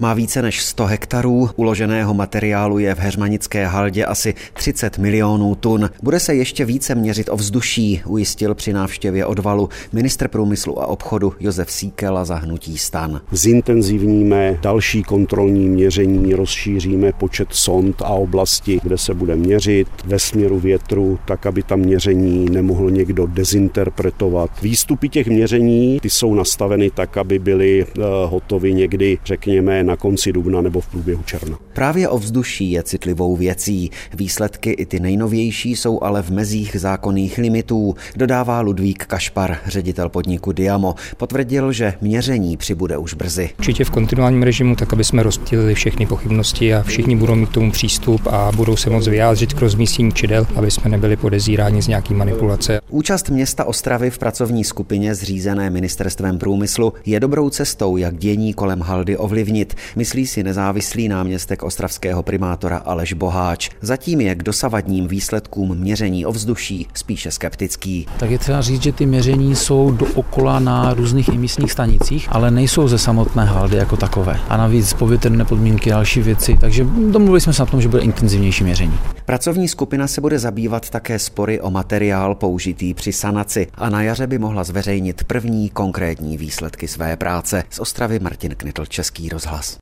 Má více než 100 hektarů, uloženého materiálu je v Heřmanické haldě asi 30 milionů tun. Bude se ještě více měřit o vzduší, ujistil při návštěvě odvalu ministr průmyslu a obchodu Josef Síkela za hnutí stan. Zintenzivníme další kontrolní měření, rozšíříme počet sond a oblasti, kde se bude měřit ve směru větru, tak aby tam měření nemohl někdo dezinterpretovat. Výstupy těch měření ty jsou nastaveny tak, aby byly eh, hotovy někdy, řekněme, na konci dubna nebo v průběhu června. Právě ovzduší je citlivou věcí. Výsledky i ty nejnovější jsou ale v mezích zákonných limitů, dodává Ludvík Kašpar, ředitel podniku Diamo. Potvrdil, že měření přibude už brzy. Určitě v kontinuálním režimu, tak aby jsme rozptýlili všechny pochybnosti a všichni budou mít k tomu přístup a budou se moct vyjádřit k rozmístění čidel, aby jsme nebyli podezíráni z nějaký manipulace. Účast města Ostravy v pracovní skupině zřízené ministerstvem průmyslu je dobrou cestou, jak dění kolem haldy ovlivnit myslí si nezávislý náměstek ostravského primátora Aleš Boháč. Zatím je k dosavadním výsledkům měření ovzduší spíše skeptický. Tak je třeba říct, že ty měření jsou dookola na různých emisních stanicích, ale nejsou ze samotné haldy jako takové. A navíc povětrné podmínky další věci, takže domluvili jsme se na tom, že bude intenzivnější měření. Pracovní skupina se bude zabývat také spory o materiál použitý při sanaci a na jaře by mohla zveřejnit první konkrétní výsledky své práce. Z Ostravy Martin Knitl, Český rozhlas.